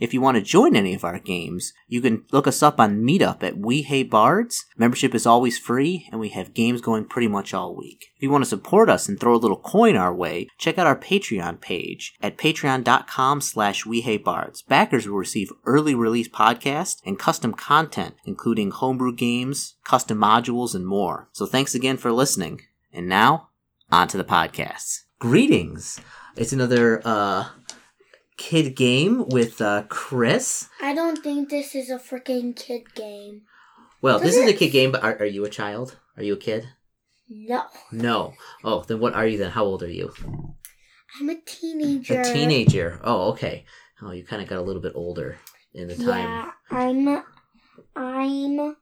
If you want to join any of our games, you can look us up on Meetup at We Hate Bards. Membership is always free, and we have games going pretty much all week. If you want to support us and throw a little coin our way, check out our Patreon page at patreon.com slash We Hate Bards. Backers will receive early release podcasts and custom content, including homebrew games, custom modules, and more. So thanks again for listening. And now, on to the podcasts. Greetings! It's another, uh, kid game with uh, Chris. I don't think this is a freaking kid game. Well, this is a kid game, but are, are you a child? Are you a kid? No. No. Oh, then what are you then? How old are you? I'm a teenager. A teenager. Oh, okay. Oh, you kind of got a little bit older in the time. Yeah, I'm I'm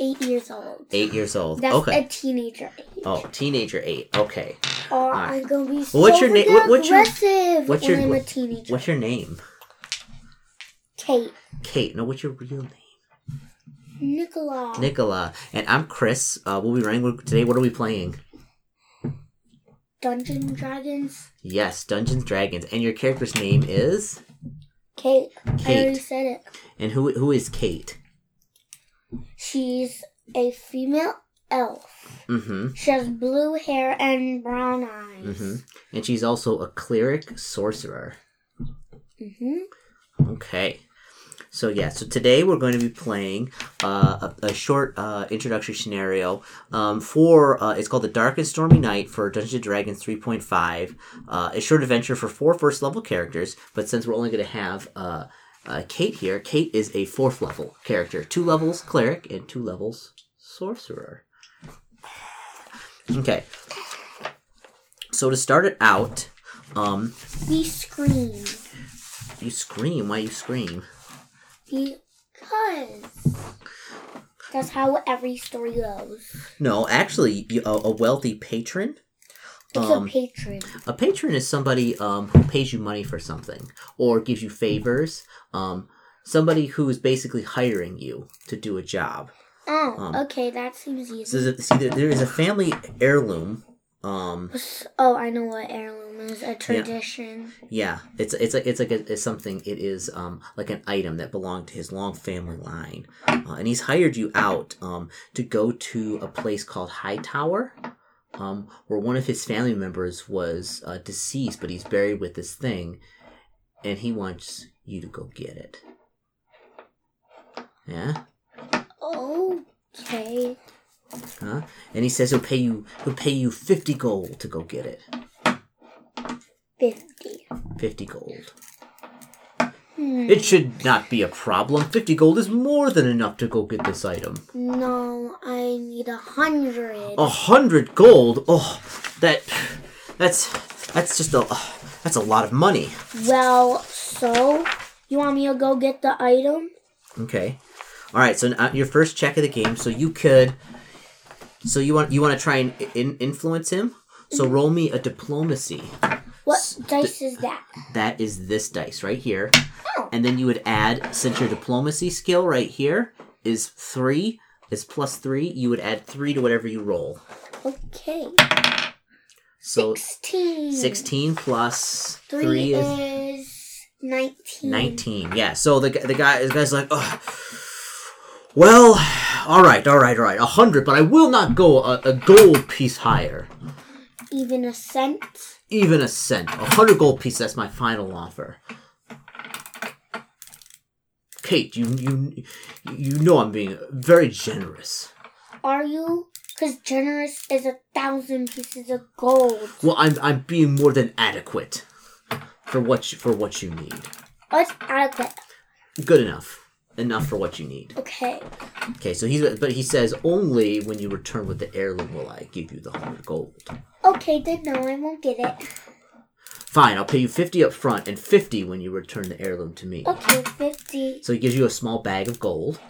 eight years old. Eight years old. That's okay. a teenager age. Oh, teenager eight. Okay. Or alright. I'm gonna be so what's your na- what- what's your- aggressive what's your- I'm a teenager. What's your name? Kate. Kate. No, what's your real name? Nicola. Nicola. And I'm Chris. Uh, we'll be running with- today. What are we playing? Dungeon Dragons. Yes, Dungeons Dragons. And your character's name is? Kate. Kate. I already said it. And who who is Kate? She's a female elf. Mm-hmm. She has blue hair and brown eyes. Mm-hmm. And she's also a cleric sorcerer. Mm-hmm. Okay. So yeah, so today we're going to be playing uh, a, a short uh, introductory scenario um, for uh, it's called the Dark and Stormy Knight for Dungeons and Dragons 3.5. Uh, a short adventure for four first level characters, but since we're only going to have uh, Kate here, Kate is a fourth level character, two levels cleric and two levels sorcerer. Okay. So to start it out, um, We scream. you scream. Why you scream? Because that's how every story goes. No, actually, a, a wealthy patron. It's Um, a patron. A patron is somebody um, who pays you money for something or gives you favors. Um, somebody who is basically hiring you to do a job. Oh, um, okay, that seems So easy. a- see, there, there is a family heirloom. Um, Oh, I know what heirloom is. A tradition. yeah, it's it's like it's like a, it's something. It is um, like an item that belonged to his long family line, uh, and he's hired you out um, to go to a place called Hightower. Um, where one of his family members was uh, deceased, but he's buried with this thing, and he wants you to go get it. Yeah, Okay. huh? And he says he'll pay you. He'll pay you fifty gold to go get it. 50. Fifty gold. It should not be a problem. Fifty gold is more than enough to go get this item. No, I need a hundred. A hundred gold. Oh, that. That's that's just a. That's a lot of money. Well, so you want me to go get the item? Okay. All right. So now your first check of the game. So you could. So you want you want to try and in, influence him. So mm-hmm. roll me a diplomacy. What dice is that? That is this dice right here. Oh. And then you would add since your diplomacy skill right here is three is plus three. You would add three to whatever you roll. Okay. So 16. sixteen plus Three, three is is 19. 19 yeah so the, the guy the guy's like oh well all right all right all right a hundred but i will not go a, a gold piece higher Even a cent? even a cent a hundred gold piece that's my final offer kate you you you know i'm being very generous Are you? Because generous is a thousand pieces of gold. well i'm i'm being more than adequate for what you, for what you need What's adequate? good enough enough for what you need Okay. okay so he's but he says only when you return with the heirloom will i give you the hundred gold Okay, then no, I won't get it. Fine, I'll pay you 50 up front and 50 when you return the heirloom to me. Okay, 50. So he gives you a small bag of gold.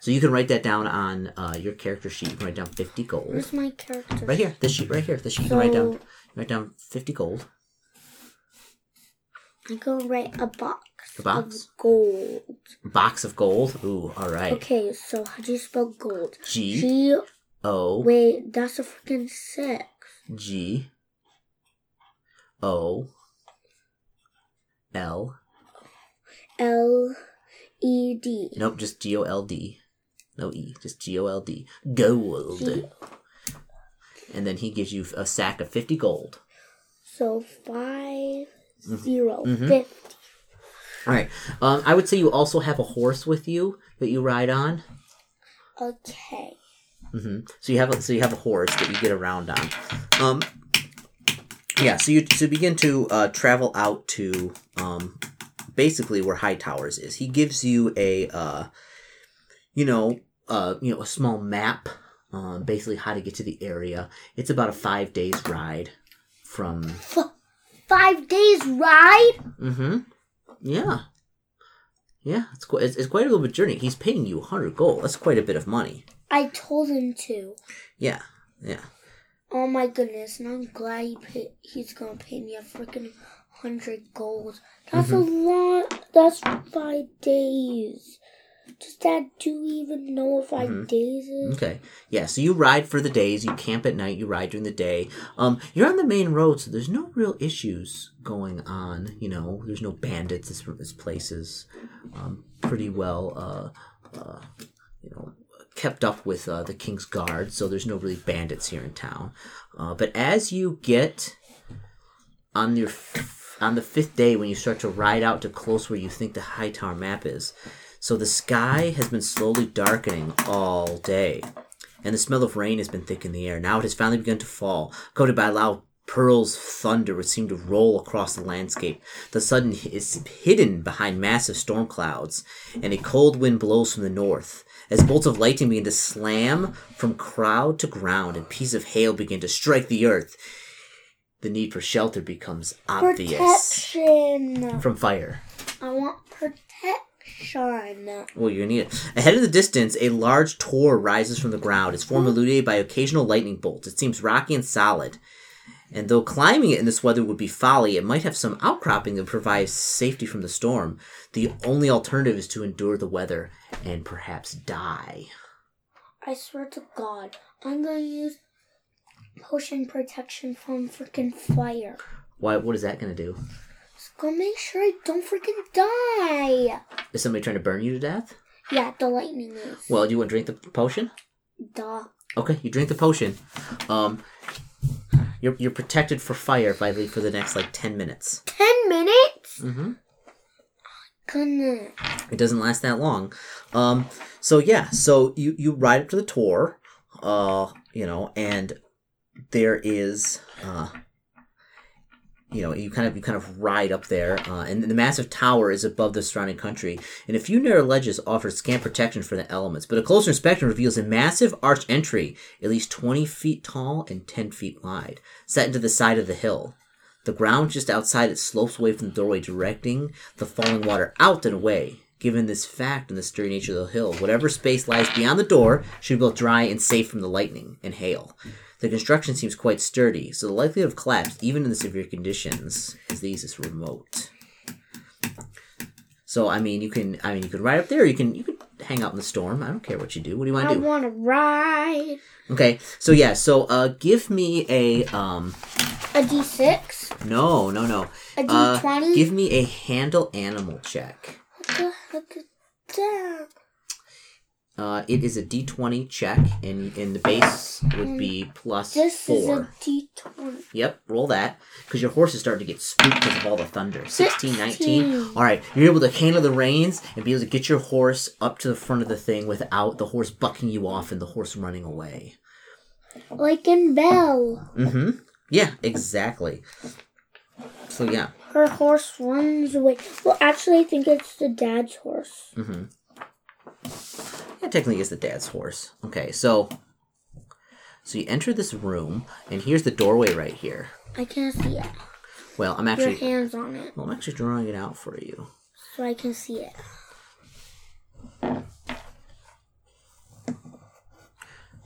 So you can write that down on uh, your character sheet. You can write down 50 gold. Where's my character? Right here, this sheet right here. This sheet you can write down write down 50 gold. I go write a box. A box? Of gold. Box of gold. Ooh, all right. Okay, so how do you spell gold? G G. O Wait, that's a freaking six. G O L. L E D. Nope, just G O L D. No E, just G O L D. Gold. G- And then he gives you a sack of 50 gold. So five zero Mhm. fifty. All right. Um, I would say you also have a horse with you that you ride on. Okay. hmm So you have a, so you have a horse that you get around on. Um, yeah. So you so begin to uh, travel out to um, basically where High Towers is. He gives you a uh, you know uh, you know a small map, um, basically how to get to the area. It's about a five days ride from. F- five days ride. Mm-hmm. Yeah. Yeah, it's quite it's, it's quite a little bit journey. He's paying you hundred gold. That's quite a bit of money. I told him to. Yeah, yeah. Oh my goodness, and I'm glad he pay, he's gonna pay me a freaking hundred gold. That's mm-hmm. a lot. That's five days. Does Dad do even know what 5 days is? Okay. Yeah, so you ride for the days, you camp at night, you ride during the day. Um, you're on the main road, so there's no real issues going on, you know, there's no bandits, this, this place is um, pretty well, uh, uh, you know, kept up with uh, the King's Guard, so there's no really bandits here in town. Uh, but as you get on your f- on the fifth day, when you start to ride out to close where you think the High Tower map is, so the sky has been slowly darkening all day, and the smell of rain has been thick in the air. Now it has finally begun to fall, coated by loud pearls of thunder which seem to roll across the landscape. The sun is hidden behind massive storm clouds, and a cold wind blows from the north. As bolts of lightning begin to slam from crowd to ground and pieces of hail begin to strike the earth, the need for shelter becomes obvious Protection. from fire. I want protection. Well, you're gonna need it. Ahead of the distance, a large tor rises from the ground. Its form illuminated by occasional lightning bolts. It seems rocky and solid. And though climbing it in this weather would be folly, it might have some outcropping that provides safety from the storm. The only alternative is to endure the weather and perhaps die. I swear to God, I'm gonna use potion protection from freaking fire. Why? What is that gonna do? Gonna make sure I don't freaking die. Is somebody trying to burn you to death? Yeah, the lightning is. Well, do you want to drink the potion? Duh. Okay, you drink the potion. Um, you're you're protected for fire by the, for the next like ten minutes. Ten minutes? Mm-hmm. Goodness. It doesn't last that long. Um, so yeah, so you you ride up to the tor, uh, you know, and there is, uh, you know, you kind of you kind of ride up there, uh, and the massive tower is above the surrounding country, and a few narrow ledges offer scant protection for the elements. But a closer inspection reveals a massive arched entry, at least twenty feet tall and ten feet wide, set into the side of the hill. The ground just outside it slopes away from the doorway, directing the falling water out and away. Given this fact and the sturdy nature of the hill, whatever space lies beyond the door should be both dry and safe from the lightning and hail. The construction seems quite sturdy, so the likelihood of collapse, even in the severe conditions as these, is remote. So I mean, you can I mean you can ride up there. You can you can hang out in the storm. I don't care what you do. What do you want to do? I want to ride Okay, so yeah, so uh, give me a um. a d6, No, no, no. a Uh, d20. give me a handle animal check. What the heck is that? Uh, it is a D20 check, and, and the base would be plus This is four. a d20. Yep, roll that. Because your horse is starting to get spooked because of all the thunder. 16, 19. Sixteen. Alright, you're able to handle the reins and be able to get your horse up to the front of the thing without the horse bucking you off and the horse running away. Like in Belle. Mm-hmm. Yeah, exactly. So yeah. Her horse runs away. Well, actually, I think it's the dad's horse. Mm-hmm. Yeah, technically it's the dad's horse. Okay, so so you enter this room, and here's the doorway right here. I can't see it. Well, I'm actually Your hands on it, well, I'm actually drawing it out for you. so I can see it.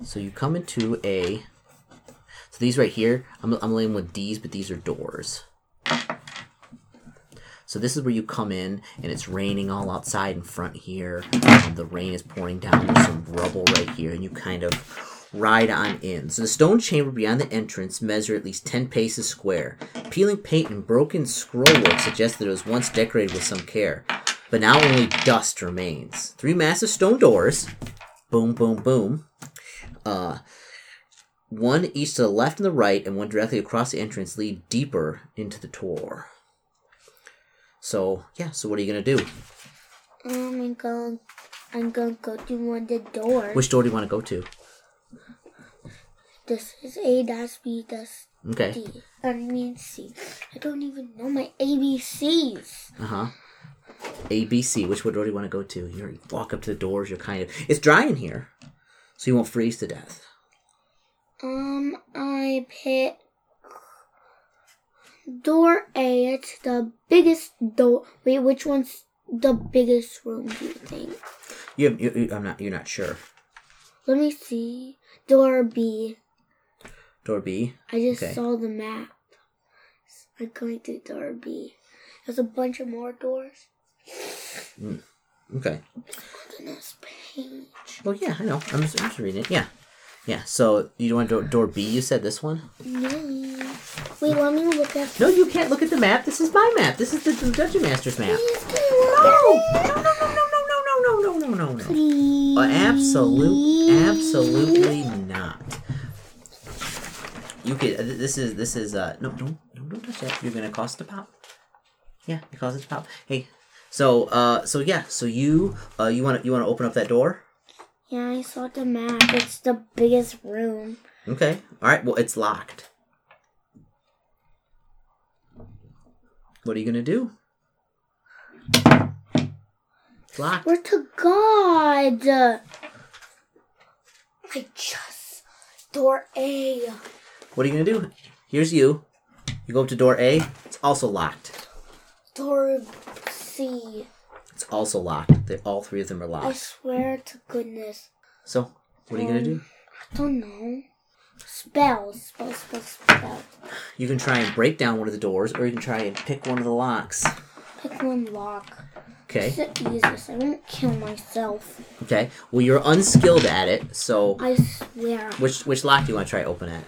So you come into a. So these right here, I'm I'm laying with D's, but these are doors. So this is where you come in, and it's raining all outside in front here. Um, the rain is pouring down. There's some rubble right here, and you kind of ride on in. So the stone chamber beyond the entrance measure at least 10 paces square. Peeling paint and broken scrollwork suggest that it was once decorated with some care. But now only dust remains. Three massive stone doors. Boom, boom, boom. Uh, one each to the left and the right, and one directly across the entrance lead deeper into the tor. So yeah, so what are you gonna do? Um, I'm going. I'm gonna go to one of the doors. Which door do you want to go to? This is A, that's B, that's Okay. D. I mean C. I don't even know my ABCs. Uh huh. A, B, C. Which door do you want to go to? You're, you walk up to the doors. You're kind of. It's dry in here, so you won't freeze to death. Um, I pick door A. It's the biggest door. Wait, which one's the biggest room? Do you think? You, you, you I'm not. You're not sure. Let me see. Door B. Door B. I just Okay. saw the map. I'm going to door B. There's a bunch of more doors. Mm, okay. Goodness, page. Well, yeah, I know. I'm just, I'm just reading it. Yeah. Yeah. So you want door, door B? You said this one. No. Wait, let me look at. No, you can't look at the map. This is my map. This is the, the Dungeon Master's map. Please, can you look No, no, no, no, no, no, no, no, no, no, no, no. Please. Uh, absolute, absolutely not. You could. Uh, this is this is. Uh, no, don't don't don't touch that. You're gonna cause it to pop. Yeah, you cause it to pop. Hey, so uh, so yeah, so you uh, you want to you want to open up that door? Yeah, I saw the map. It's the biggest room. Okay. All right. Well, it's locked. What are you gonna do? It's locked. Where to God? I just door A. What are you gonna do? Here's you. You go up to door A. It's also locked. Door C. It's also locked. They, all three of them are locked. I swear to goodness. So, what are you gonna do? Um, I don't know. Spells, spells, spells, spells. You can try and break down one of the doors, or you can try and pick one of the locks. Pick one lock. Okay. The easiest. I won't kill myself. Okay. Well, you're unskilled at it. So, I swear. which which lock do you want to try open at?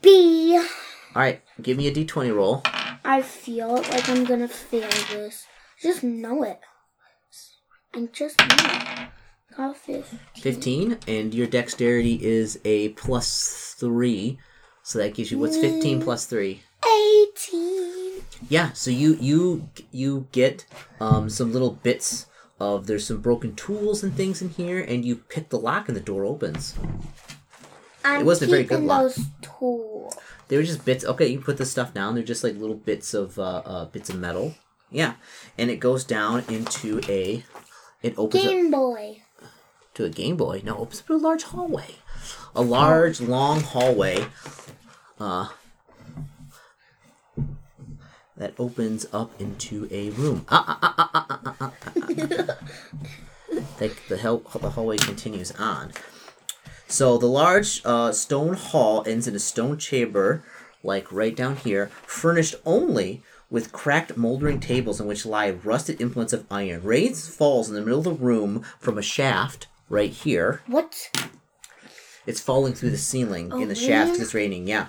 B. All right. Give me a d20 roll. I feel like I'm gonna fail this. Just know it. And just know it. Got 15. 15, and your dexterity is a plus three. So that gives you what's 15 plus three? 18. Yeah, so you you you get um, some little bits of there's some broken tools and things in here, and you pick the lock and the door opens. I'm It wasn't a very good lock. those tools. They were just bits. Okay, you put the stuff down. They're just like little bits of uh, uh, bits of metal. Yeah, and it goes down into a. It opens Game up, Boy. To a Game Boy. No, opens up to a large hallway, a large long hallway. Uh, that opens up into a room. Ah, ah, ah, the, the, hell, the hallway continues on. So the large uh, stone hall ends in a stone chamber, like right down here, furnished only with cracked, moldering tables on which lie rusted implements of iron. Rains falls in the middle of the room from a shaft right here. What? It's falling through the ceiling in the Oh, shaft 'cause it's raining. Yeah.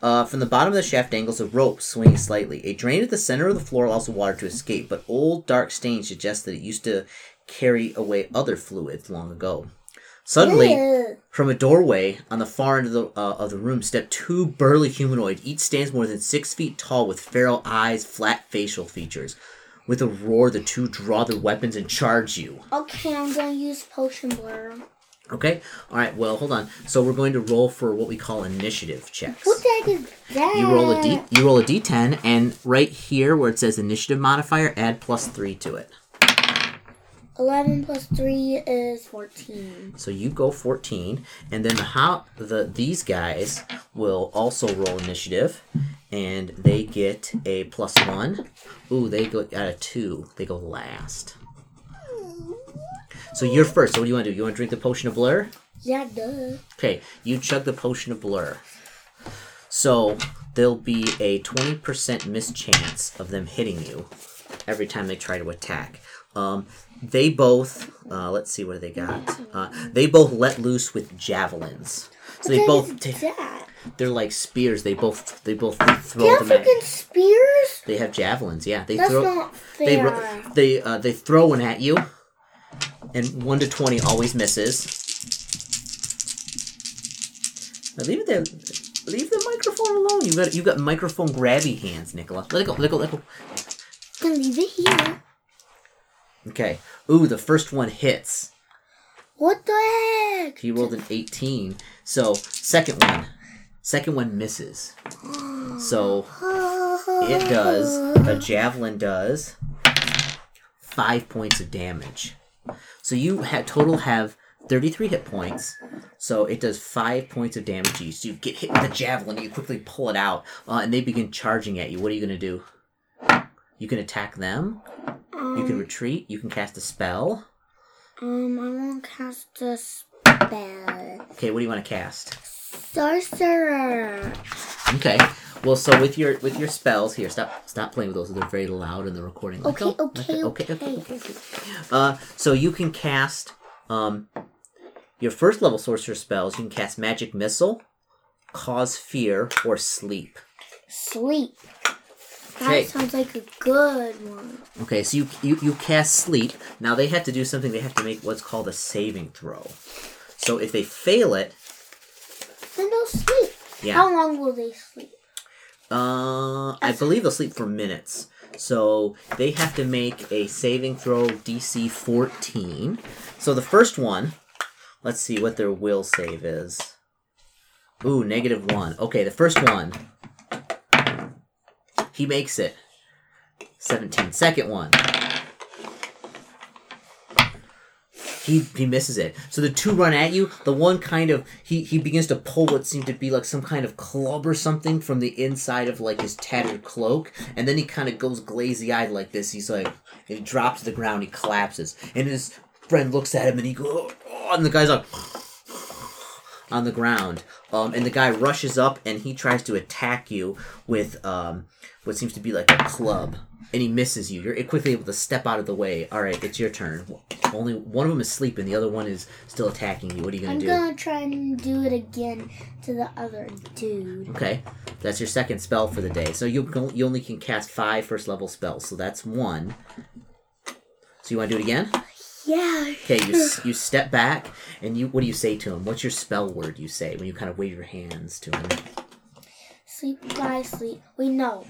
Uh, from the bottom of the shaft dangles a rope swinging slightly. A drain at the center of the floor allows the water to escape, but old dark stains suggest that it used to carry away other fluids long ago. Suddenly, from a doorway on the far end of the uh, of the room step two burly humanoid. Each stands more than six feet tall, with feral eyes, flat facial features. With a roar, the two draw their weapons and charge you. Okay, I'm gonna use potion blur. Okay. All right. Well, hold on. So we're going to roll for what we call initiative checks. What the heck is that? You roll a d. You roll a d10, and right here where it says initiative modifier, add plus three to it. 11 plus 3 is 14. So you go 14, and then the how the these guys will also roll initiative, and they get a plus one. Ooh, they go at a two. They go last. So you're first. So what do you want to do? You want to drink the potion of blur? Yeah, duh. Okay, you chug the potion of blur. So there'll be a 20% mischance of them hitting you every time they try to attack. Um, they both, uh, let's see what they got. Uh, they both let loose with javelins. So they both, that? they're like spears. They both, they both They throw have them at. spears? They have javelins. Yeah, they That's throw. not They fair. ro- they uh, they throw one at you, and one to twenty always misses. Now leave it there. Leave the microphone alone. You got you got microphone grabby hands, Nicola. Let it go. Let it go. Let it go. Can leave it here. Okay. Ooh, the first one hits. What the heck? He rolled an eighteen. So second one, second one misses. So it does. A javelin does five points of damage. So you ha- total have 33 hit points. So it does five points of damage to you. So you get hit with the javelin, you quickly pull it out, uh, and they begin charging at you. What are you going to do? You can attack them. You can retreat. You can cast a spell. Um, I won't cast a spell. Okay, what do you want to cast? Sorcerer. Okay. Well, so with your with your spells here, stop stop playing with those. They're very loud in the recording. Let Okay, go. Okay, go. okay, okay, okay. Uh, so you can cast um, your first level sorcerer spells. You can cast magic missile, cause fear, or sleep. Sleep. That Okay. sounds like a good one. Okay, so you, you you cast sleep. Now they have to do something. They have to make what's called a saving throw. So if they fail it, Then they'll sleep. yeah, How long will they sleep? uh, I believe they'll sleep for minutes. So they have to make a saving throw DC 14. So the first one, let's see what their will save is. Ooh, negative one. Okay, the first one. He makes it. 17. Second one. He, he misses it. So the two run at you. The one kind of he, he begins to pull what seemed to be like some kind of club or something from the inside of like his tattered cloak, and then he kind of goes glazy eyed like this. He's like, he drops to the ground. He collapses, and his friend looks at him, and he goes, oh, and the guy's like on the ground. Um, and the guy rushes up and he tries to attack you with um, what seems to be like a club. And he misses you. You're quickly able to step out of the way. All right, it's your turn. Only one of them is sleeping. The other one is still attacking you. What are you gonna do? I'm gonna try and do it again to the other dude. Okay, that's your second spell for the day. So you you only can cast five first level spells. So that's one. So you want to do it again? Yeah. Okay, you you step back and you what do you say to him? What's your spell word you say when you kind of wave your hands to him? Sleep by sleep. We know.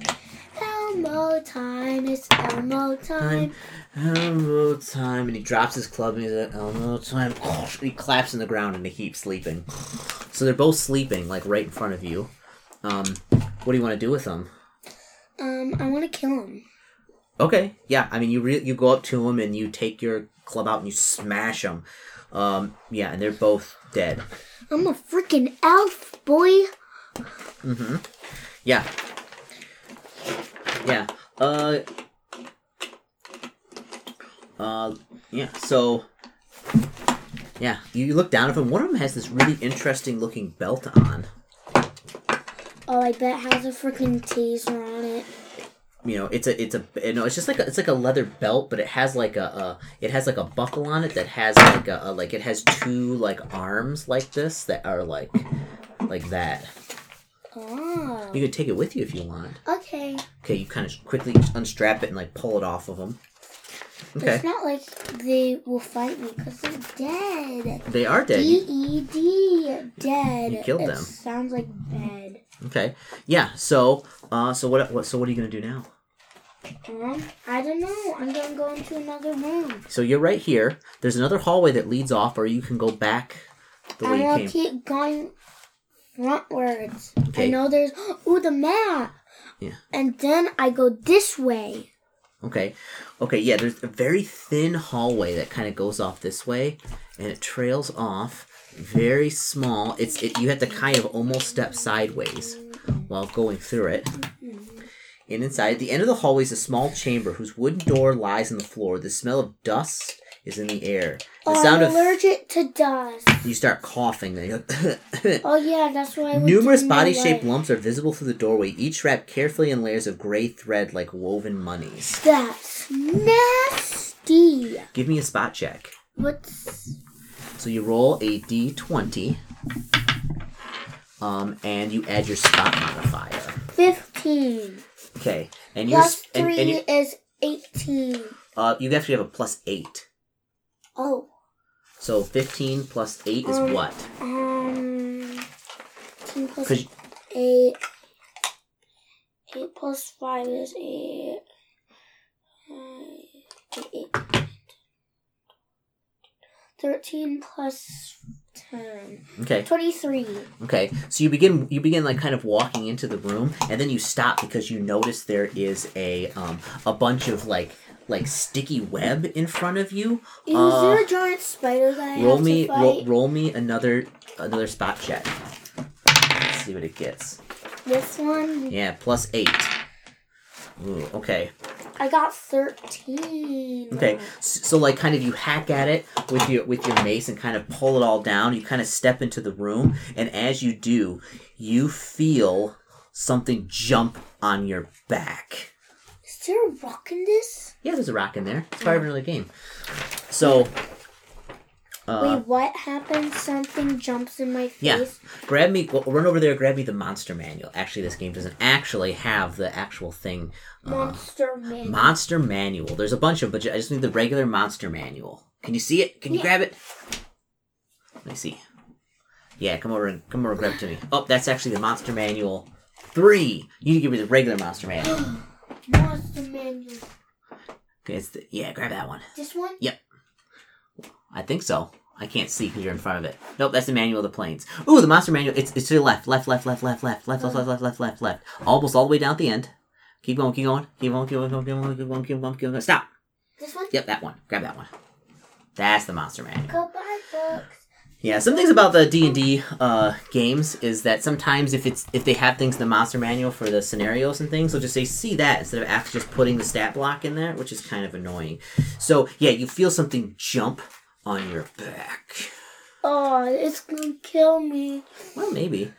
Elmo time. It's Elmo time. Elmo time, and he drops his club and he's like, Elmo time. He claps in the ground and they keep sleeping. So they're both sleeping, like right in front of you. Um, what do you want to do with them? Um, I want to kill him. Okay, yeah. I mean, you re- you go up to them and you take your club out and you smash them. Um, yeah, and they're both dead. I'm a freaking elf, boy. Yeah. Yeah. Uh. Uh. Yeah. So. Yeah. You, you look down at them. One of them has this really interesting looking belt on. Oh, I bet has a freaking taser on it. You know, it's a it's a you know it's just like a, it's like a leather belt, but it has like a, a it has like a buckle on it that has like a, a like it has two like arms like this that are like like that. Oh. You could take it with you if you want. Okay. Okay, you kind of quickly unstrap it and like pull it off of them. Okay, It's not like they will fight me because they're dead. they are dead. D E D. Dead. You killed it them. Sounds like bad. Okay. Yeah. So, uh, so what? What? So what are you gonna do now? Um, I don't know. I'm gonna go into another room. So you're right here. There's another hallway that leads off, or you can go back the way I'm you came. keep going frontwards. I Okay. know there's ooh the map. Yeah. And then I go this way. Okay. Okay. Yeah. There's a very thin hallway that kind of goes off this way, and it trails off. Very small. It's it. You have to kind of almost step sideways while going through it. And inside, at the end of the hallway is a small chamber whose wooden door lies on the floor. The smell of dust is in the air. The Oh, sound I'm of allergic to dust. you start coughing. Then you go Oh yeah, that's why. Numerous body-shaped lumps are visible through the doorway, each wrapped carefully in layers of gray thread like woven monies. That's nasty. Give me a spot check. What's So you roll a d20, um, and you add your spot modifier. fifteen? Okay, and you're Plus and, three and you, is eighteen. uh, you actually have a plus eight. Oh, So fifteen plus eight is Um, what? um, ten eight. Eight plus five is eight. Uh, eight. Thirteen plus ten. Okay, Twenty-three. okay. So you begin you begin like kind of walking into the room, and then you stop because you notice there is a um a bunch of like like sticky web in front of you. Is Uh, there a giant spider that I roll have me to fight? roll, roll me another another spot check. Let's see what it gets. This one, Yeah, plus eight. Ooh, okay. I got thirteen. Okay. So like kind of you hack at it with your with your mace and kind of pull it all down. You kind of step into the room and as you do, you feel something jump on your back. Is there a rock in this? Yeah, there's a rock in there. It's part of another game. So uh, Wait, what happened? Something jumps in my face. Yeah. grab me well, run over there, grab me the monster manual. Actually this game doesn't actually have the actual thing Monster man. Monster Manual. There's a bunch of, but I just need the regular Monster Manual. Can you see it? Can you Yeah. grab it? Let me see. Yeah, come over and come over and grab it to me. Oh, that's actually the Monster Manual three. You need to give me the regular Monster Manual. Monster manual. Okay, it's the, yeah, grab that one. This one? Yep. I think so. I can't see because you're in front of it. Nope, that's the manual of the planes. Ooh, the monster manual. It's, it's to the left, left, left, left, left, left, left, left, left, left, left, left, left. Almost all the way down at the end. Keep going, keep going, keep going, keep going, keep going, keep going, keep going, keep going. Stop. This one? Yep, that one. Grab that one. That's the monster manual. Goodbye, books. Yeah, some things about the D and D uh, games is that sometimes if it's if they have things in the monster manual for the scenarios and things, they'll just say see that instead of actually just putting the stat block in there, which is kind of annoying. So yeah, you feel something jump on your back. Oh, it's gonna kill me. Well, maybe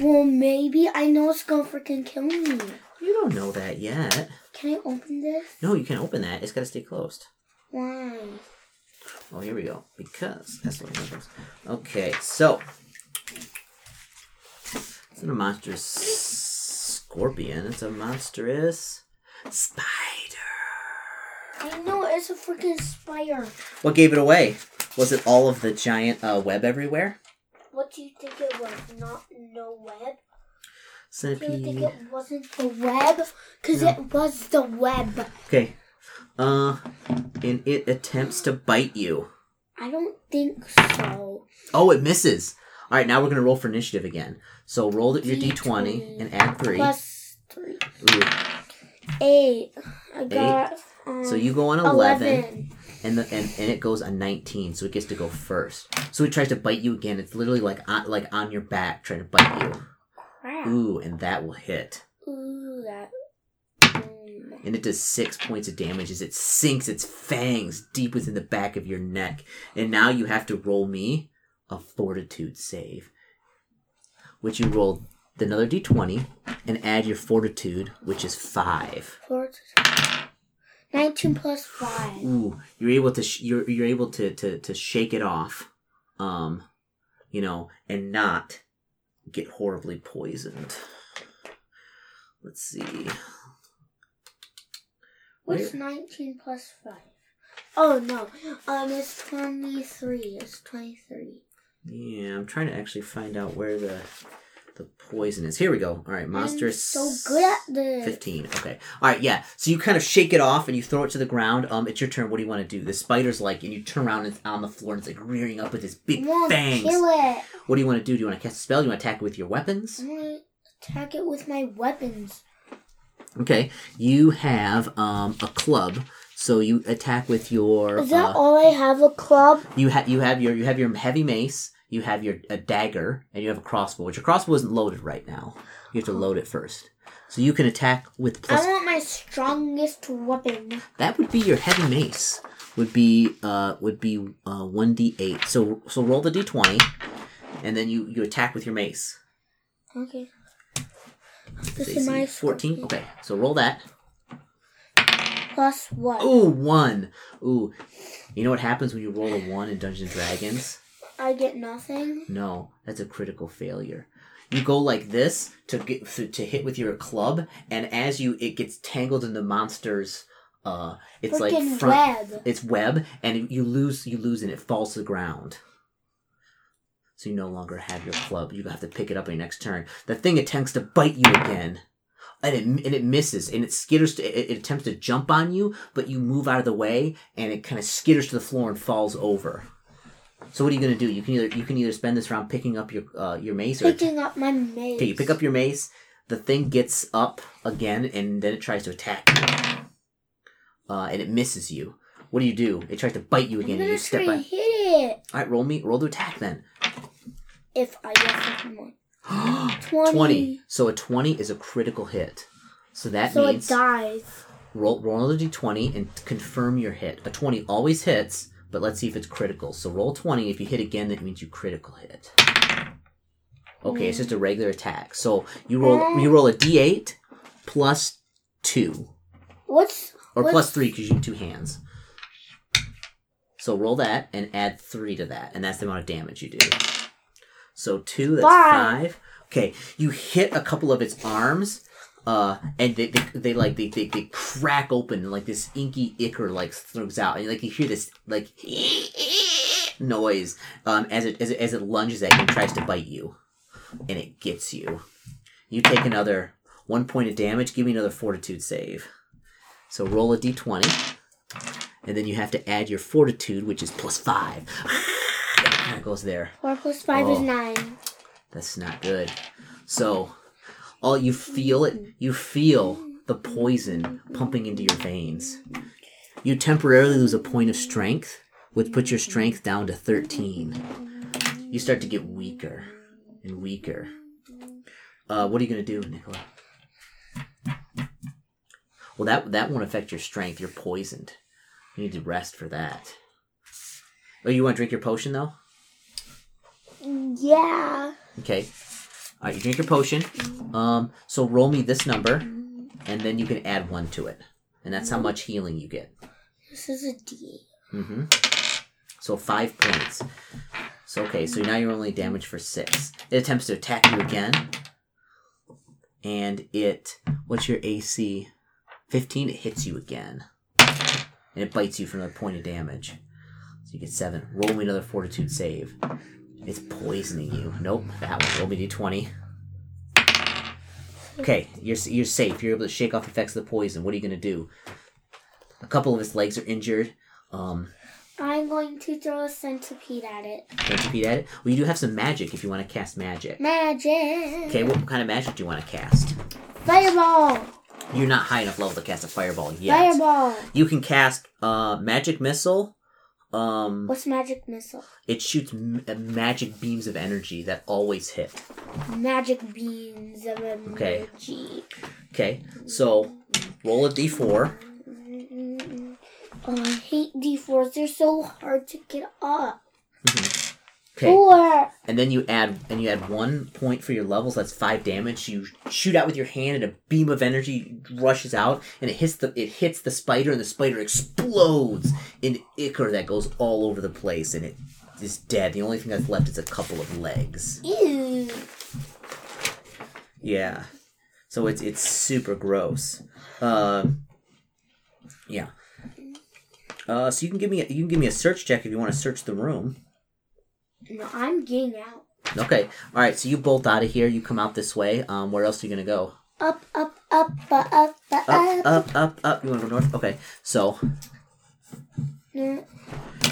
Well, maybe. I know it's gonna freaking kill me. you don't know that yet. Can I open this? No, you can't open that. It's got to stay closed. Why? Oh, here we go. Because that's what happens. Okay, so it's not a monstrous scorpion. It's a monstrous spider. I know it's a freaking spider. What gave it away? Was it all of the giant uh, web everywhere? What do you think it was? Not no web? Do you think it wasn't the web? Because No. it was the web. Okay. Uh, and it attempts to bite you. I don't think so. Oh, it misses. All right, now we're gonna roll for initiative again. So roll your d20 D20 and add three. Plus three. Ooh. Eight. I got. Um, So you go on 11. 11. and the and, and it goes on 19 so it gets to go first so it tries to bite you again it's literally like on like on your back trying to bite you Crap. ooh and that will hit Ooh, that. And it does six points of damage as it sinks its fangs deep within the back of your neck and now you have to roll me a fortitude save which you roll another d20 and add your fortitude which is five Fortitude. 19 plus 5. Ooh, you're able to sh- you're you're able to, to to shake it off, um, you know, and not get horribly poisoned. Let's see. What's 19 plus 5? Oh, no. Um, it's 23. It's 23. Yeah, I'm trying to actually find out where the the poison is. Here we go. All right, monster. I'm so good at this. 15. Okay. All right, yeah. So you kind of shake it off and you throw it to the ground. Um, it's your turn. What do you want to do? The spider's like, and you turn around and it's on the floor and it's like rearing up with its big to fangs. kill it. What do you want to do? Do you want to cast a spell? Do you want to attack it with your weapons? I want to attack it with my weapons. Okay, you have um, a club, so you attack with your. Is that uh, all I have? A club? you have you have your you have your heavy mace, you have your a dagger, and you have a crossbow. Which your crossbow isn't loaded right now. You have to load it first. So you can attack with plus. I want my strongest weapon. That would be your heavy mace. would be uh would be uh one d eight. So so roll the d twenty, and then you you attack with your mace. Okay. This is my see fourteen. Okay, so roll that. plus what? Ooh, one. Ooh, you know what happens when you roll a one in Dungeons and Dragons? I get nothing. No, that's a critical failure. You go like this to get to hit with your club, and as you it gets tangled in the monster's uh, it's like front, web. it's web, and you lose you lose, and it falls to the ground. So you no longer have your club. You have to pick it up on your next turn. The thing attempts to bite you again, and it and it misses, and it skitters. To, it, it attempts to jump on you, but you move out of the way, and it kind of skitters to the floor and falls over. So what are you gonna do? You can either you can either spend this round picking up your uh, your mace, or Picking up my mace. okay, you pick up your mace. The thing gets up again, and then it tries to attack you, uh, and it misses you. What do you do? It tries to bite you again, and you step back. hit it. All right, roll me, roll the attack then. If I get fucking one. 20. 20. So a 20 is a critical hit. So that So means it dies. roll, roll another d20 and confirm your hit. A 20 always hits, but let's see if it's critical. So roll 20. If you hit again, that means you critical hit. Okay, it's just a regular attack. So you roll um, you roll a d8 plus 2. What's Or what's, plus 3 because you have two hands. So roll that and add 3 to that, and that's the amount of damage you do. So 2, that's Five. 5. Okay, you hit a couple of its arms, uh, and they, they, they like they, they, they crack open and like this inky ichor like throws out, and like you hear this like noise um, as it as it as it lunges at you and tries to bite you, and it gets you. You take another one point of damage. Give me another fortitude save. So roll a d20, and then you have to add your fortitude, which is plus five. that goes there. Four plus five is Oh. nine. That's not good. So, all you feel it, you feel the poison pumping into your veins. You temporarily lose a point of strength, which puts your strength down to 13. You start to get weaker and weaker. Uh, what are you going to do, Nicola? Well, that that won't affect your strength. You're poisoned. You need to rest for that. Oh, you want to drink your potion though? Yeah. Okay. All right, you drink your potion. Um, so roll me this number, and then you can add one to it, and that's how much healing you get. This is a D. Mm-hmm. So five points. So okay, so now you're only damaged for six. It attempts to attack you again, and it. What's your AC? Fifteen. It hits you again, and it bites you for another point of damage. So you get seven. Roll me another Fortitude save. It's poisoning you. Nope, that one. Roll me d20. Okay, you're you're safe. You're able to shake off the effects of the poison. What are you gonna do? A couple of his legs are injured. Um, I'm going to throw a centipede at it. Beat at it? Well, you do have some magic if you want to cast magic. Magic. Okay, what kind of magic do you want to cast? Fireball. You're not high enough level to cast a fireball yet. Fireball. You can cast uh, magic missile. Um, What's magic missile? it shoots m- uh, magic beams of energy that always hit. Magic beams of energy. Okay. Okay, so roll a d4. Oh, I hate D4s. They're so hard to get up. Okay, Four. and then you add and you add one point for your levels. That's five damage. You shoot out with your hand, and a beam of energy rushes out, and it hits the it hits the spider, and the spider explodes in ichor that goes all over the place, and it is dead. The only thing that's left is a couple of legs. Ew. Yeah, so it's it's super gross. Um, yeah. Uh, so you can give me a, you can give me a search check if you want to search the room. No, I'm getting out. Okay. All right. So you bolt out of here. You come out this way. Um, where else are you gonna go? Up, up, up, up, up, up. Up, up, up, up. You want to go north? Okay. So Ne-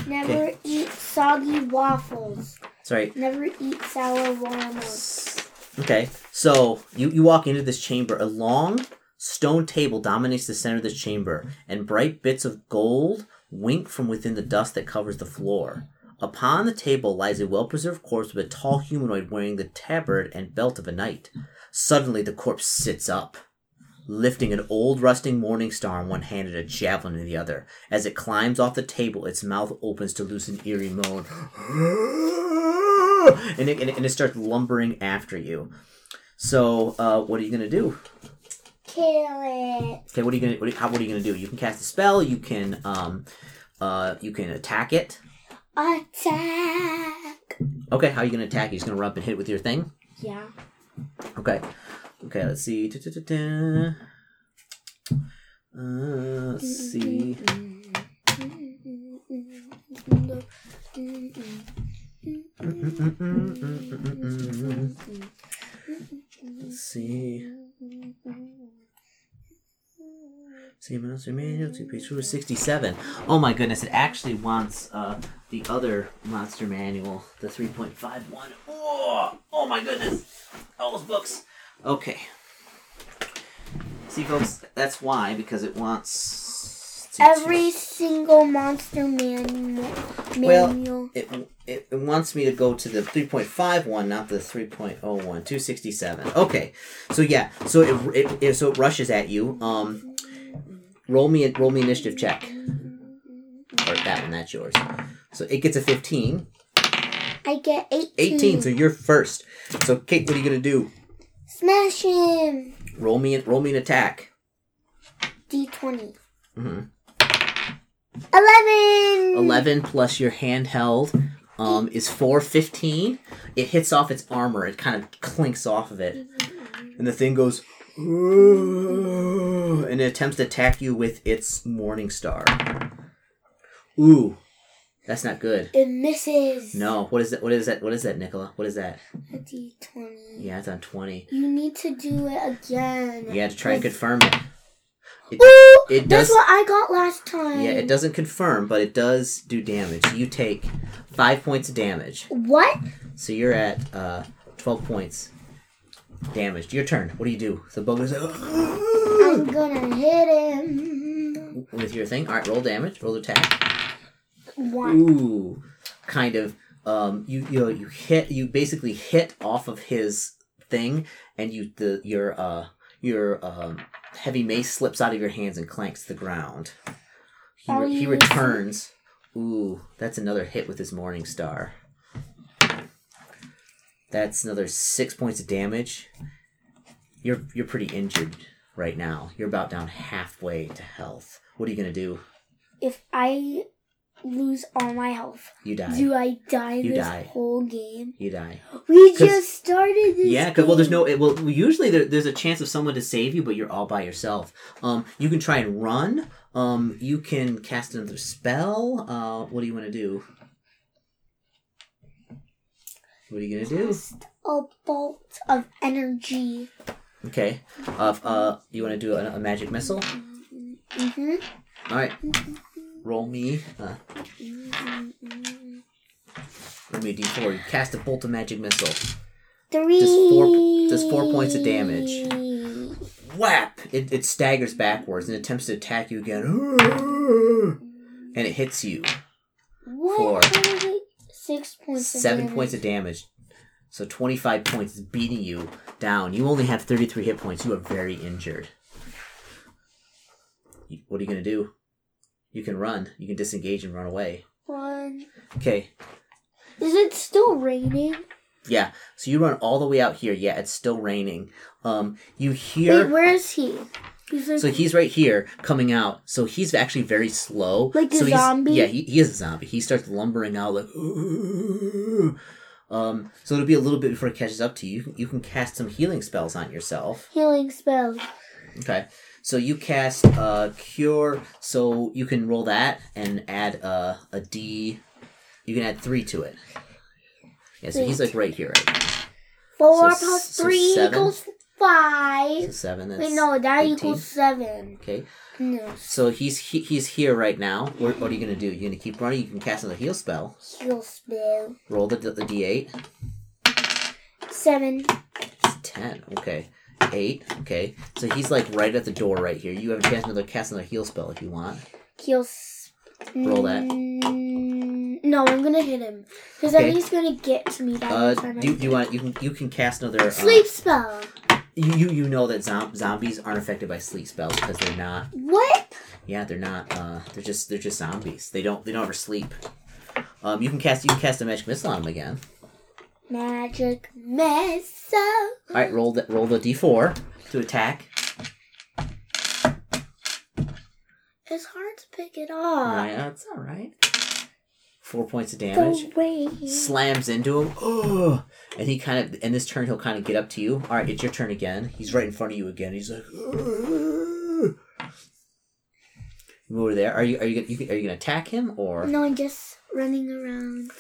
Never eat soggy waffles. sorry. Never eat sour walnuts. Okay. So you you walk into this chamber. A long stone table dominates the center of this chamber, and bright bits of gold wink from within the dust that covers the floor. Upon the table lies a well preserved corpse of a tall humanoid wearing the tabard and belt of a knight. Suddenly, the corpse sits up. lifting an old rusting morning star in one hand and a javelin in the other. As it climbs off the table, its mouth opens to loose an eerie moan. And it, and it, and it starts lumbering after you. So, uh, what are you gonna do? Kill it. Okay, what are you gonna what are, how, what are you gonna do? You can cast a spell. You can um, uh, you can attack it. Attack. Okay, how are you gonna attack? You're just gonna run up and hit it with your thing. Yeah. Okay. Okay, let's see. Da-da-da-da. Uh, let's see. Let's see. See, Monster Manual, two page two sixty-seven. Oh my goodness! It actually wants uh, the other Monster Manual, the three point five one. Oh, oh my goodness! All those books. Okay. See, folks, that's why because it wants to- Every single monster manual. Well, it, it, it wants me to go to the 3.51 not the 3.01 267 okay so yeah so it, it, it so it rushes at you um roll me a roll me initiative check or that one that's yours so it gets a 15 I get 18. 18 so you're first so kate what are you gonna do Smash him. roll me a roll me an attack D20. Mm-hmm. 11. 11 plus your handheld um, is 415 it hits off its armor it kind of clinks off of it and the thing goes "Ooh," and it attempts to attack you with its morning star. Ooh. That's not good. It misses. no. What is that what is that what is that nicola? What is that? A D20. yeah it's on 20 You need to do it again. you had to try and confirm it. Ooh, it that's does- what I got last time. yeah it doesn't confirm but it does do damage. You take five points of damage. What? So you're at uh, 12 points damaged. Your turn. What do you do? The bug goes I'm gonna hit him. with your thing. All right, roll damage. Roll attack. One. Ooh, kind of. Um, you you know, you hit. You basically hit off of his thing, and you the your uh your um heavy mace slips out of your hands and clanks to the ground. He, re- he returns. Ooh, that's another hit with his morning star. That's another six points of damage. You're you're pretty injured right now. You're about down halfway to health. What are you gonna do? If I lose all my health, You die. do I die You this die. whole game? You die. We just started this. Yeah, because well, there's no. It, well, usually there, there's a chance of someone to save you, but you're all by yourself. Um, you can try and run. Um, you can cast another spell. Uh, what do you want to do? What are you gonna do? a bolt of energy. Okay. Uh, uh, you want to do a, a magic missile? Mm-hmm. All right. Roll me. Uh, roll me a d4. You cast a bolt of magic missile. Three. Does four- does four points of damage. Whap! It, it staggers backwards and attempts to attack you again. And it hits you. What? Four. How is it? Six points. of Seven damage. points of damage. So 25 points is beating you down. You only have 33 hit points. You are very injured. What are you going to do? You can run. You can disengage and run away. One. Okay. Is it still raining? Yeah. So you run all the way out here. Yeah, it's still raining. Um, you hear. Wait, where is he? He's like, So he's right here coming out. So he's actually very slow. Like a so he's, zombie? Yeah, he, he is a zombie. He starts lumbering out like. Um, so it'll be a little bit before it catches up to you. You can, you can cast some healing spells on yourself. healing spells. Okay. So you cast uh, cure. So you can roll that and add uh, a D. You can add three to it. Yeah. So he's like right here. Right now. Four So- plus so three equals So five. seven. That's Wait, no, that 18. equals seven. Okay. No, So he's he, he's here right now. What, what are you gonna do? You gonna keep running? You can cast another heal spell. heal spell. Roll the the d8. Seven. It's ten. Okay. Eight. Okay. So he's like right at the door right here. You have a chance to another cast another heal spell if you want. Heal. s- Roll that. Mm, no, I'm gonna hit him because Okay. then he's gonna get to me. That Uh, do, do you want you can you can cast another uh, sleep spell? You you, you know that zom- zombies aren't affected by sleep spells because they're not. What? Yeah, they're not. Uh, they're just they're just zombies. They don't they don't ever sleep. Um, you can cast you can cast a magic missile on them again. Magic missile. All right, roll the roll the d4 to attack. It's hard to pick it up. right, that's all right. Four points of damage. Slams into him. Ugh. And he kind of, in this turn, he'll kind of get up to you. All right, it's your turn again. He's right in front of you again. He's like, "Ugh." Move over there. Are you are you gonna, you, are you gonna attack him or? No, I'm just running around.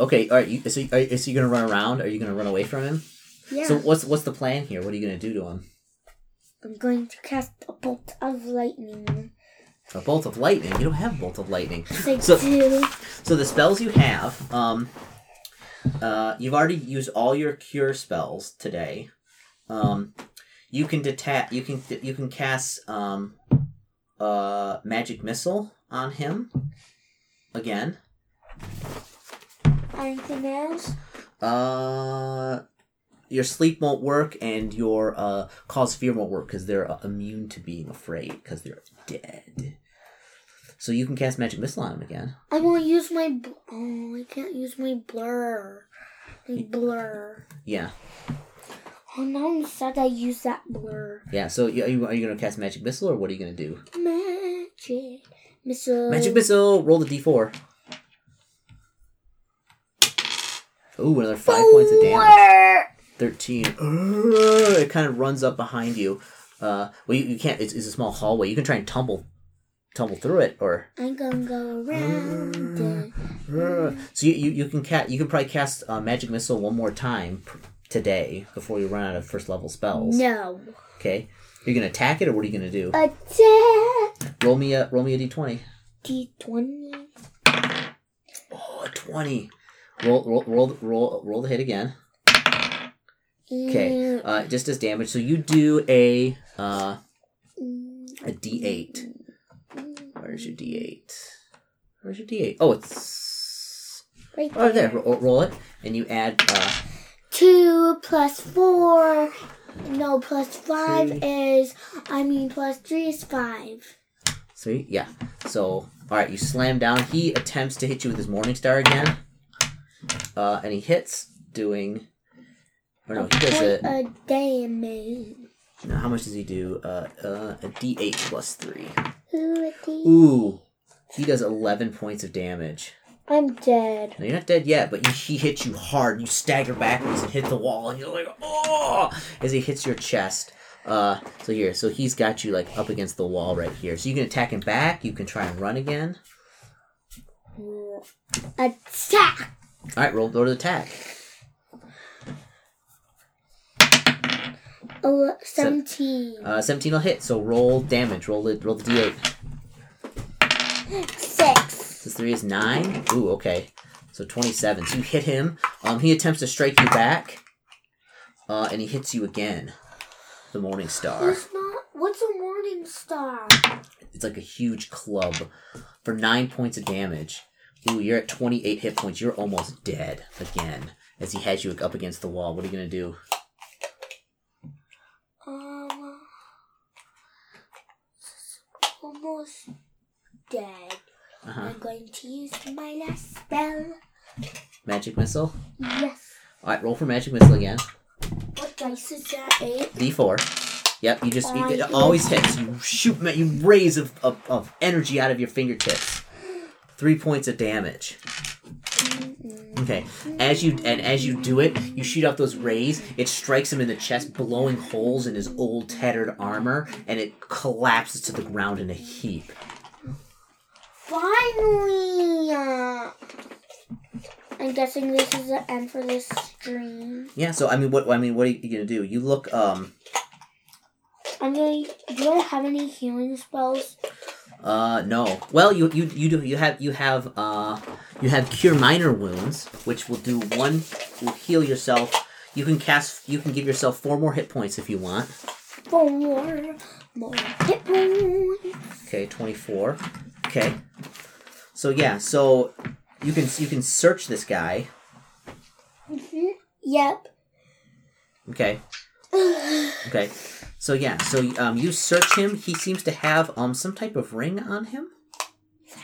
Okay, all right. You, so, are, is he gonna run around? Are you gonna run away from him? Yeah. So what's what's the plan here? What are you gonna do to him? I'm going to cast a bolt of lightning. A bolt of lightning. You don't have a bolt of lightning. I So- do. So the spells you have, um, uh, you've already used all your cure spells today. Um, you can detach. You can you can cast um, uh, magic missile on him again. Anything else? Uh, your sleep won't work, and your uh, cause fear won't work because they're uh, immune to being afraid because they're dead. So you can cast magic missile on him again. I want to use my. Bl- oh, I can't use my blur. My blur. Yeah, Oh, now I'm sad I use that blur. yeah. So you, are you are you gonna cast magic missile, or what are you gonna do? Magic missile. Magic missile. Roll the d4. Ooh, another five points of damage. Thirteen. Ugh, it kind of runs up behind you. Uh, well, you, you can't. It's, it's a small hallway. You can try and tumble, tumble through it, or I'm gonna go around it. Ugh. so you, you, you can cat you can probably cast uh, magic missile one more time pr- today before you run out of first level spells. No. Okay. You're gonna attack it, or what are you gonna do? Attack. Roll me a roll me a d20. D20. Oh, a 20. Roll roll roll roll roll the hit again. Okay. Uh, just as damage. So you do a uh Mm, a d8. Where's your d8? Where's your d8? Oh, it's Right oh there. there. Roll, roll it, and you add. uh Two plus four. No, plus five Three. is. I mean, plus three is five. Sweet. Yeah. So all right, you slam down. He attempts to hit you with his morning star again. Uh, and he hits, doing. Or no, he does it. a damage. Now, how much does he do? Uh, uh, a d8 plus three. Ooh, a D- Ooh, he does eleven points of damage. I'm dead. No, you're not dead yet, but you, he hits you hard. You stagger backwards and hit the wall, and you're like, oh, as he hits your chest. Uh, so here, so he's got you like up against the wall right here. So you can attack him back. You can try and run again. Attack! All right, roll, roll to attack. Oh, 17. Uh, 17 will hit. So roll damage. Roll the roll the d8. 6. This three is nine. Ooh, okay. So 27. So you hit him. Um, he attempts to strike you back. Uh, and he hits you again. The Morning Star. It's not. What's a morning star? It's like a huge club for nine points of damage. Ooh, you're at 28 hit points. You're almost dead again as he has you up against the wall. What are you gonna do? Um. Almost dead. Uh huh. I'm going to use my last spell. Magic missile. Yes. All right, roll for magic missile again. What dice is that? 8? D4. Yep, you just you, it always hits. You shoot, you rays of, of, of energy out of your fingertips. Three points of damage. Okay, as you and as you do it, you shoot out those rays. It strikes him in the chest, blowing holes in his old tattered armor, and it collapses to the ground in a heap. Finally! Uh, I'm guessing this is the end for this stream. Yeah. So I mean, what I mean, what are you gonna do? You look. Um. I'm gonna. Do I have any healing spells? Uh. No. Well, you you you do. You have you have uh. You have cure minor wounds, which will do one. Will heal yourself. You can cast. You can give yourself four more hit points if you want. Four more hit points. Okay, 24. Okay. So yeah, so you can you can search this guy. Mhm. Yep. Okay. Okay. So yeah, so um, you search him. He seems to have um some type of ring on him.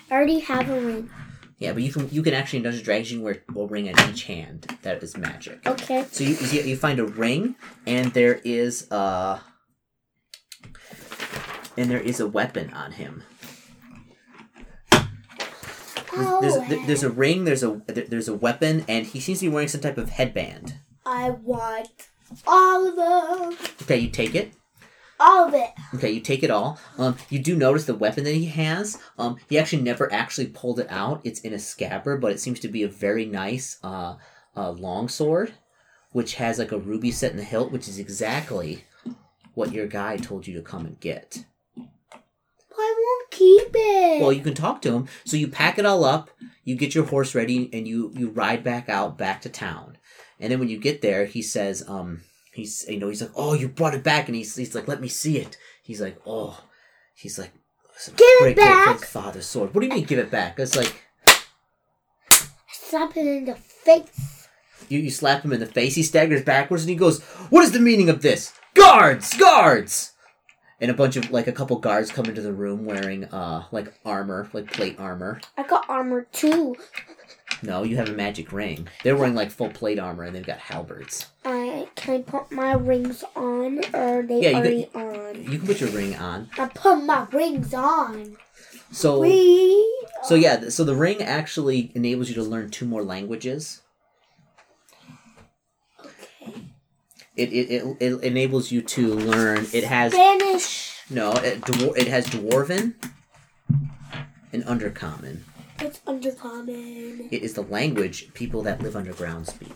I already have a ring. Yeah, but you can you can actually in Dungeons and Dragons you can wear a ring on each hand. That is magic. Okay. So you, you you find a ring, and there is uh and there is a weapon on him. Oh, There's a, there's a ring. There's a there's a weapon, and he seems to be wearing some type of headband. I want all of them. Okay, you take it. All of it. Okay, you take it all. Um, you do notice the weapon that he has. Um, he actually never actually pulled it out. It's in a scabbard, but it seems to be a very nice uh, uh long sword, which has like a ruby set in the hilt, which is exactly what your guy told you to come and get. I won't keep it. Well, you can talk to him. So you pack it all up, you get your horse ready, and you you ride back out back to town. And then when you get there, he says, um, he's you know he's like, oh, you brought it back, and he's he's like, let me see it. He's like, oh, he's like, Give it back." father's sword. What do you mean, give it back? It's like Slap him in the face. you you slap him in the face. He staggers backwards, and he goes, what is the meaning of this? Guards, guards! And a bunch of like a couple guards come into the room wearing uh like armor, like plate armor. I got armor too. No, you have a magic ring. They're wearing like full plate armor and they've got halberds. I can I put my rings on or are they Yeah, already on? You can put your ring on. I put my rings on. So We so yeah, so the ring actually enables you to learn two more languages. okay. It it, it, it enables you to learn. It has Spanish. no. It, dwar- it has dwarven and undercommon. It's undercommon. It is the language people that live underground speak.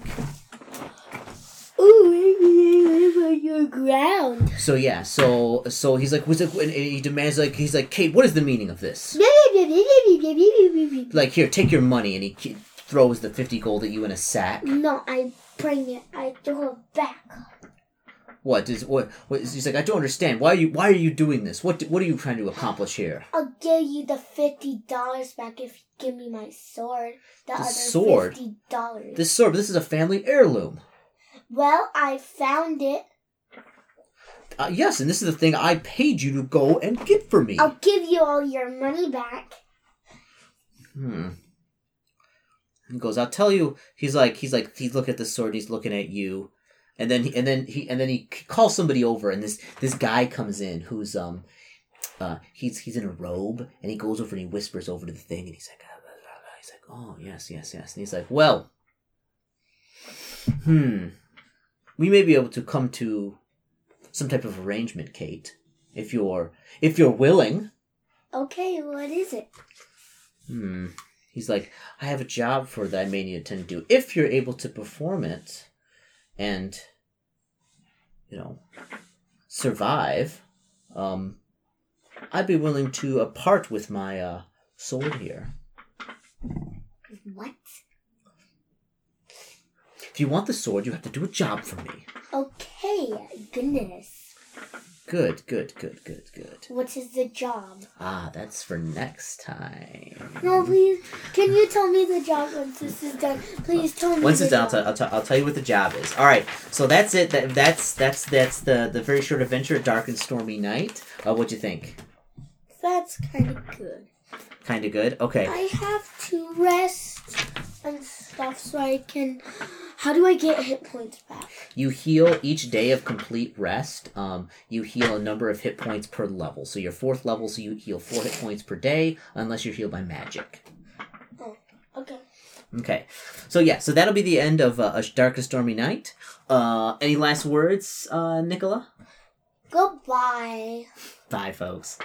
Ooh, we live on your ground. So yeah, so so he's like, what's it? And he demands like he's like, Kate, what is the meaning of this? Like here, take your money, and he throws the fifty gold at you in a sack. No, I bring it. I throw it back. What is what? what is, he's like, I don't understand. Why are you Why are you doing this? What do- What are you trying to accomplish here? I'll give you the fifty dollars back if you give me my sword. The, other sword? fifty dollars. This sword. This is a family heirloom. Well, I found it. Uh, yes, and this is the thing I paid you to go and get for me. I'll give you all your money back. Hmm. He goes, I'll tell you. He's like, he's like, he's looking at the sword. He's looking at you, and then he, and then he, and then he calls somebody over, and this this guy comes in who's um, uh, he's he's in a robe, and he goes over and he whispers over to the thing, and he's like, "Ah, blah, blah, blah." he's like, oh yes, yes, yes, and he's like, well, hmm, we may be able to come to some type of arrangement, Kate, if you're if you're willing. Okay, what is it? Hmm. He's like, I have a job for that I may need to do. If you're able to perform it and, you know, survive, um, I'd be willing to uh, part with my uh, sword here. What? If you want the sword, you have to do a job for me. Okay, goodness. Good, good, good, good, good. What is the job? Ah, that's for next time. No, please. Can you tell me the job once this is done? Please tell me. Once it's done, I'll, t- I'll, t- I'll tell you what the job is. All right, so that's it. That, that's that's that's the the very short adventure, Dark and Stormy Knight. Uh, what'd you think? That's kind of good. Kind of good. Okay. I have to rest and stuff so I can. How do I get hit points back? You heal each day of complete rest. Um, you heal a number of hit points per level. So your fourth level, so you heal four hit points per day, unless you're healed by magic. Oh, Okay. Okay. So yeah, so that'll be the end of uh, a dark and stormy night. Uh, any last words, uh, Nicola? Goodbye. Bye, folks.